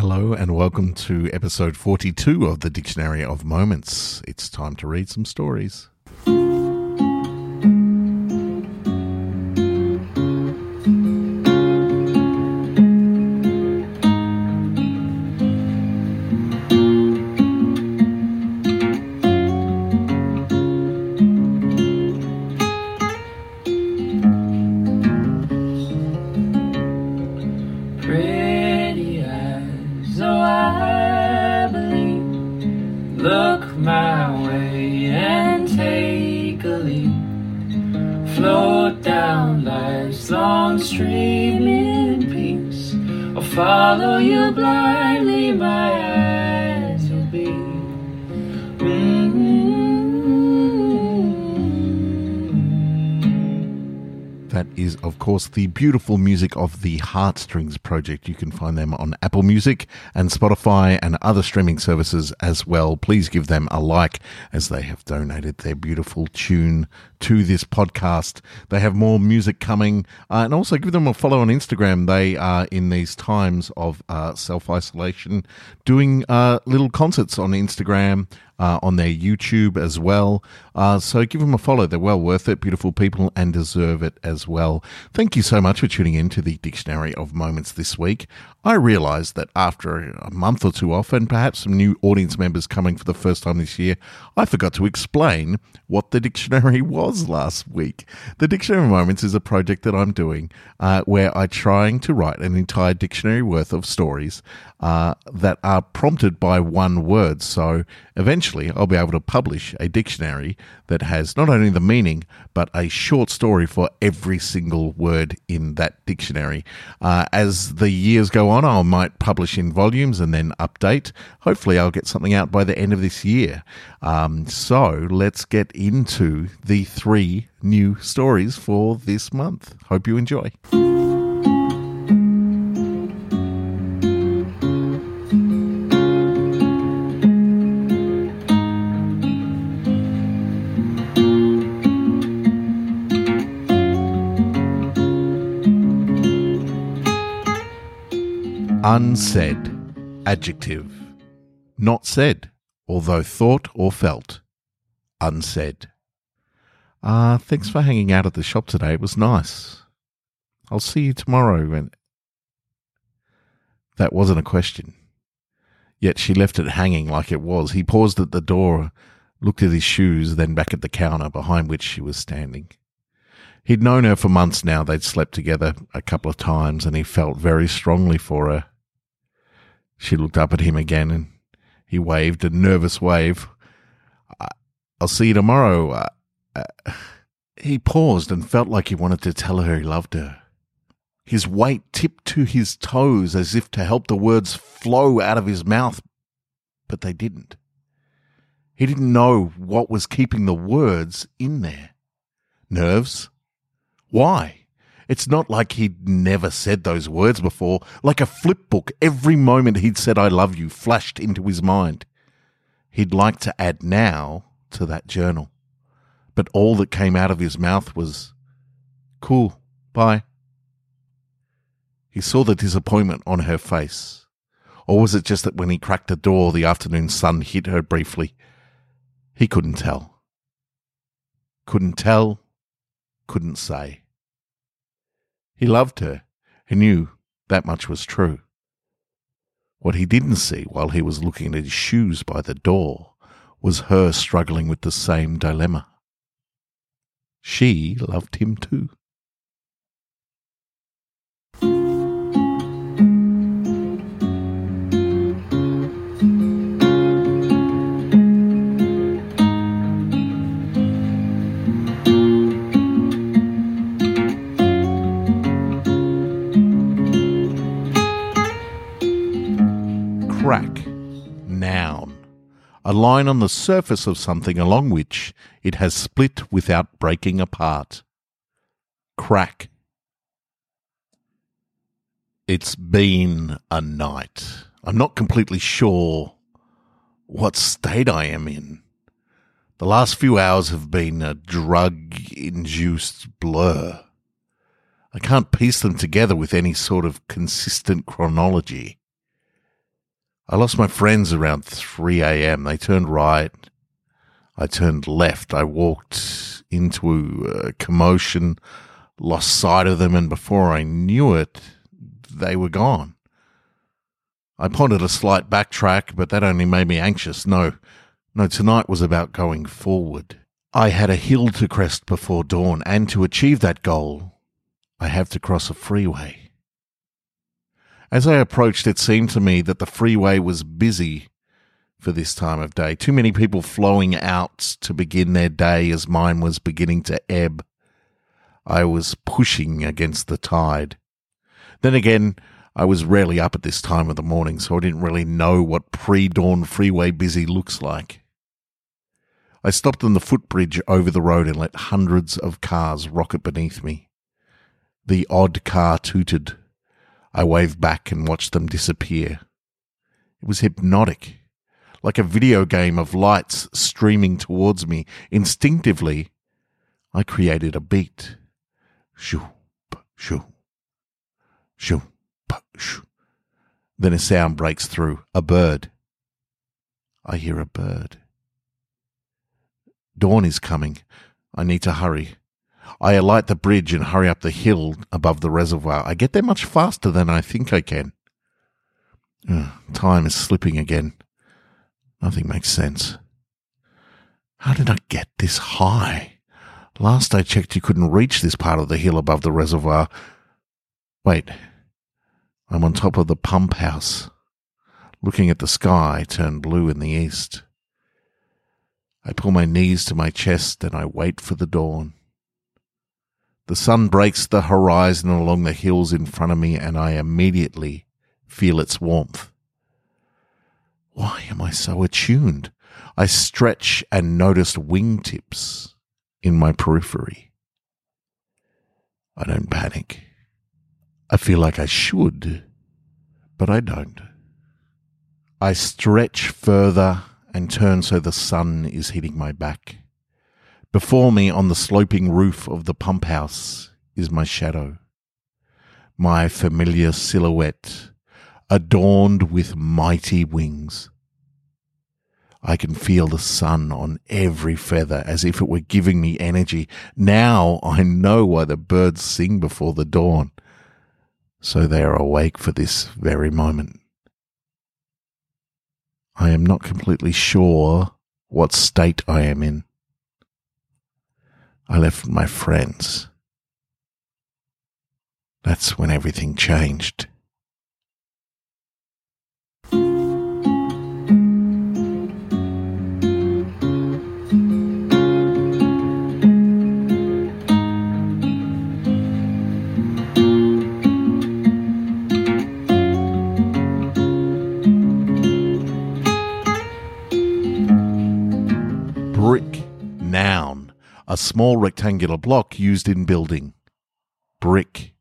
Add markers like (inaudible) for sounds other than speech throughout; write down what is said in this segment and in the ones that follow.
Hello and welcome to episode 42 of the Dictionary of Moments. It's time to read some stories. Follow you blindly, my That is, of course, the beautiful music of the Heartstrings Project. You can find them on Apple Music and Spotify and other streaming services as well. Please give them a like as they have donated their beautiful tune to this podcast. They have more music coming uh, and also give them a follow on Instagram. They are in these times of uh, self isolation doing uh, little concerts on Instagram uh, on their YouTube as well. Uh, so give them a follow. They're well worth it. Beautiful people and deserve it as well. Thank you so much for tuning in to the Dictionary of Moments this week. I realized that after a month or two off, and perhaps some new audience members coming for the first time this year, I forgot to explain what the dictionary (laughs) was last week. The Dictionary of Moments is a project that I'm doing uh, where I'm trying to write an entire dictionary worth of stories uh, that are prompted by one word. So eventually, I'll be able to publish a dictionary that has not only the meaning, but a short story for every single word in that dictionary. Uh, as the years go on, I might publish in volumes and then update. Hopefully, I'll get something out by the end of this year. Um, so let's get into the three new stories for this month. Hope you enjoy. Unsaid. Adjective. Not said, although thought or felt. Unsaid. Ah, thanks for hanging out at the shop today. It was nice. I'll see you tomorrow. And that wasn't a question. Yet she left it hanging like it was. He paused at the door, looked at his shoes, then back at the counter behind which she was standing. He'd known her for months now. They'd slept together a couple of times, and he felt very strongly for her. She looked up at him again, and he waved a nervous wave. I'll see you tomorrow. Uh, uh, he paused and felt like he wanted to tell her he loved her. His weight tipped to his toes as if to help the words flow out of his mouth, but they didn't. He didn't know what was keeping the words in there. Nerves? Why? It's not like he'd never said those words before. Like a flip book, every moment he'd said I love you flashed into his mind. He'd like to add now to that journal. But all that came out of his mouth was, Cool, bye. He saw the disappointment on her face. Or was it just that when he cracked the door, the afternoon sun hit her briefly? He couldn't tell. Couldn't tell, couldn't say. He loved her. He knew that much was true. What he didn't see while he was looking at his shoes by the door was her struggling with the same dilemma. She loved him too. A line on the surface of something along which it has split without breaking apart. Crack. It's been a night. I'm not completely sure what state I am in. The last few hours have been a drug induced blur. I can't piece them together with any sort of consistent chronology. I lost my friends around 3 a.m. They turned right. I turned left. I walked into a commotion, lost sight of them, and before I knew it, they were gone. I pondered a slight backtrack, but that only made me anxious. No, no, tonight was about going forward. I had a hill to crest before dawn, and to achieve that goal, I have to cross a freeway. As I approached, it seemed to me that the freeway was busy for this time of day. Too many people flowing out to begin their day as mine was beginning to ebb. I was pushing against the tide. Then again, I was rarely up at this time of the morning, so I didn't really know what pre dawn freeway busy looks like. I stopped on the footbridge over the road and let hundreds of cars rocket beneath me. The odd car tooted. I waved back and watched them disappear. It was hypnotic, like a video game of lights streaming towards me. Instinctively, I created a beat. Shoo, shoo, shoo. Then a sound breaks through. A bird. I hear a bird. Dawn is coming. I need to hurry. I alight the bridge and hurry up the hill above the reservoir. I get there much faster than I think I can. Ugh, time is slipping again. Nothing makes sense. How did I get this high? Last I checked, you couldn't reach this part of the hill above the reservoir. Wait, I'm on top of the pump house, looking at the sky turn blue in the east. I pull my knees to my chest and I wait for the dawn. The sun breaks the horizon along the hills in front of me and I immediately feel its warmth. Why am I so attuned? I stretch and notice wingtips in my periphery. I don't panic. I feel like I should, but I don't. I stretch further and turn so the sun is hitting my back. Before me on the sloping roof of the pump house is my shadow, my familiar silhouette, adorned with mighty wings. I can feel the sun on every feather as if it were giving me energy. Now I know why the birds sing before the dawn so they are awake for this very moment. I am not completely sure what state I am in. I left my friends. That's when everything changed. A small rectangular block used in building. Brick.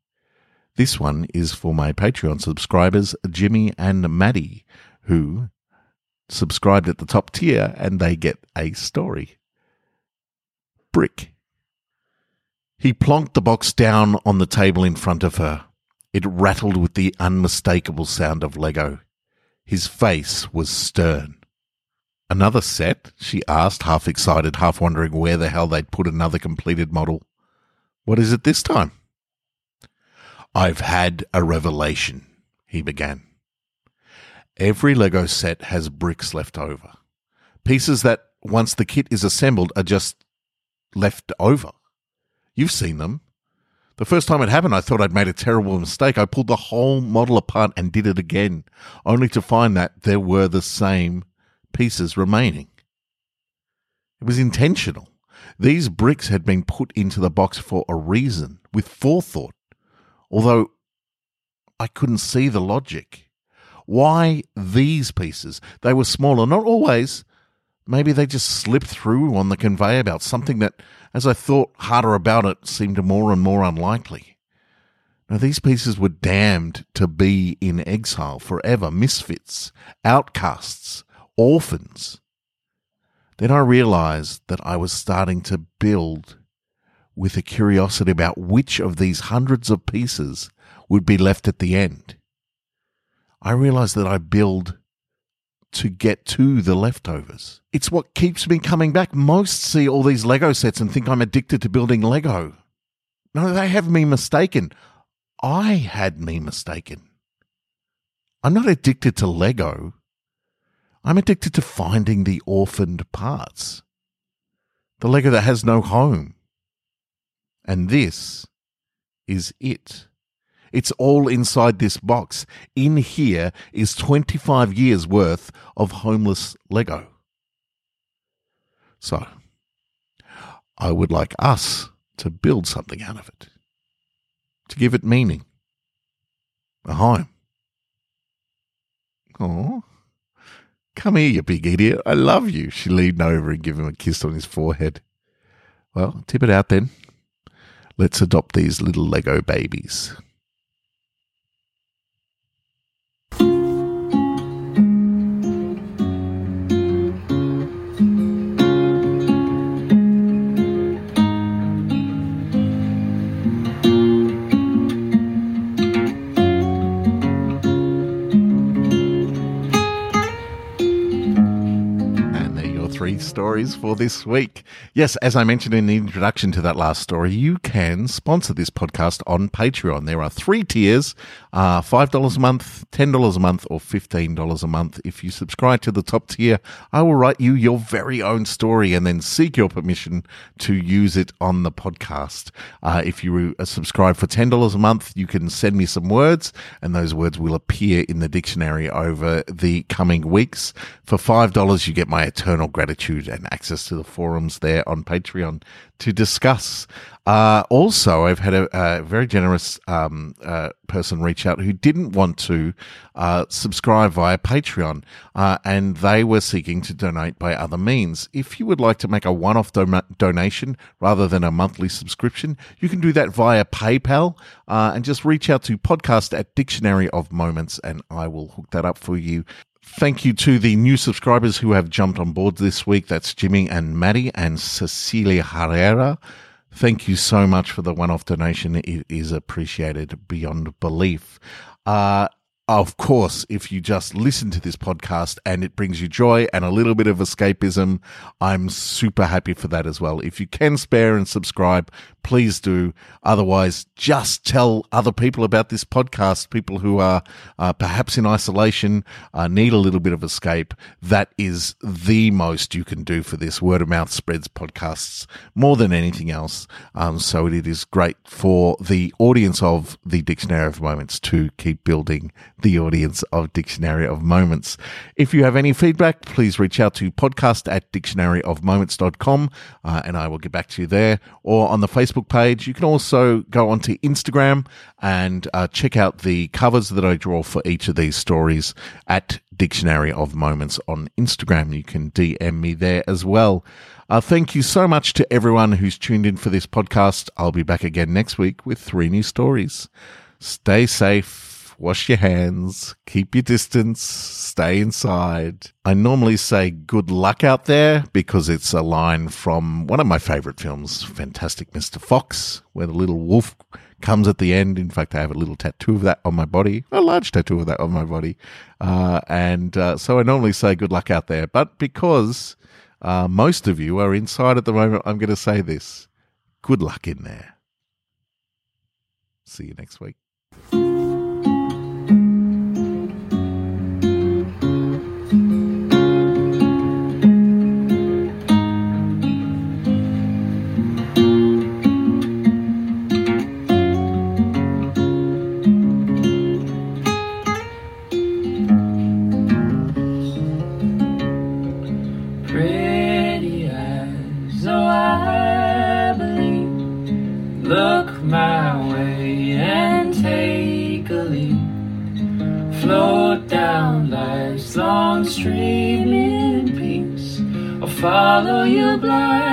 This one is for my Patreon subscribers, Jimmy and Maddy, who subscribed at the top tier and they get a story. Brick. He plonked the box down on the table in front of her. It rattled with the unmistakable sound of Lego. His face was stern. Another set? she asked, half excited, half wondering where the hell they'd put another completed model. What is it this time? I've had a revelation, he began. Every Lego set has bricks left over. Pieces that, once the kit is assembled, are just left over. You've seen them. The first time it happened, I thought I'd made a terrible mistake. I pulled the whole model apart and did it again, only to find that there were the same pieces remaining. It was intentional. These bricks had been put into the box for a reason, with forethought, although I couldn't see the logic. Why these pieces? They were smaller, not always. Maybe they just slipped through on the conveyor belt, something that, as I thought harder about it, seemed more and more unlikely. Now, these pieces were damned to be in exile forever, misfits, outcasts, orphans. Then I realized that I was starting to build with a curiosity about which of these hundreds of pieces would be left at the end. I realized that I build to get to the leftovers. It's what keeps me coming back. Most see all these Lego sets and think I'm addicted to building Lego. No, they have me mistaken. I had me mistaken. I'm not addicted to Lego. I'm addicted to finding the orphaned parts. The Lego that has no home. And this is it. It's all inside this box. In here is 25 years worth of homeless Lego. So, I would like us to build something out of it, to give it meaning, a home. Oh, come here, you big idiot. I love you. She leaned over and gave him a kiss on his forehead. Well, tip it out then. Let's adopt these little Lego babies. Stories for this week. Yes, as I mentioned in the introduction to that last story, you can sponsor this podcast on Patreon. There are three tiers uh, $5 a month, $10 a month, or $15 a month. If you subscribe to the top tier, I will write you your very own story and then seek your permission to use it on the podcast. Uh, if you uh, subscribe for $10 a month, you can send me some words, and those words will appear in the dictionary over the coming weeks. For $5, you get my eternal gratitude and access to the forums there on Patreon to discuss. Uh, also, I've had a, a very generous um, uh, person reach out who didn't want to uh, subscribe via Patreon, uh, and they were seeking to donate by other means. If you would like to make a one-off do- donation rather than a monthly subscription, you can do that via PayPal, uh, and just reach out to podcast at Dictionary of Moments, and I will hook that up for you. Thank you to the new subscribers who have jumped on board this week. That's Jimmy and Maddy and Cecilia Herrera. Thank you so much for the one off donation. It is appreciated beyond belief. Uh, of course, if you just listen to this podcast and it brings you joy and a little bit of escapism, I'm super happy for that as well. If you can spare and subscribe, please do. Otherwise, just tell other people about this podcast, people who are uh, perhaps in isolation, uh, need a little bit of escape. That is the most you can do for this. Word of mouth spreads podcasts more than anything else. Um, so it is great for the audience of the Dictionary of Moments to keep building the audience of Dictionary of Moments. If you have any feedback, please reach out to podcast at dictionaryofmoments.com uh, and I will get back to you there or on the Facebook page. You can also go onto Instagram and uh, check out the covers that I draw for each of these stories at Dictionary of Moments on Instagram. You can DM me there as well. Uh, thank you so much to everyone who's tuned in for this podcast. I'll be back again next week with three new stories. Stay safe wash your hands, keep your distance, stay inside. I normally say good luck out there because it's a line from one of my favorite films, Fantastic Mr. Fox, where the little wolf comes at the end. In fact, I have a little tattoo of that on my body, a large tattoo of that on my body. Uh, and uh, so I normally say good luck out there. But because uh, most of you are inside at the moment, I'm going to say this good luck in there. See you next week. Stream in peace. I'll follow you blindly.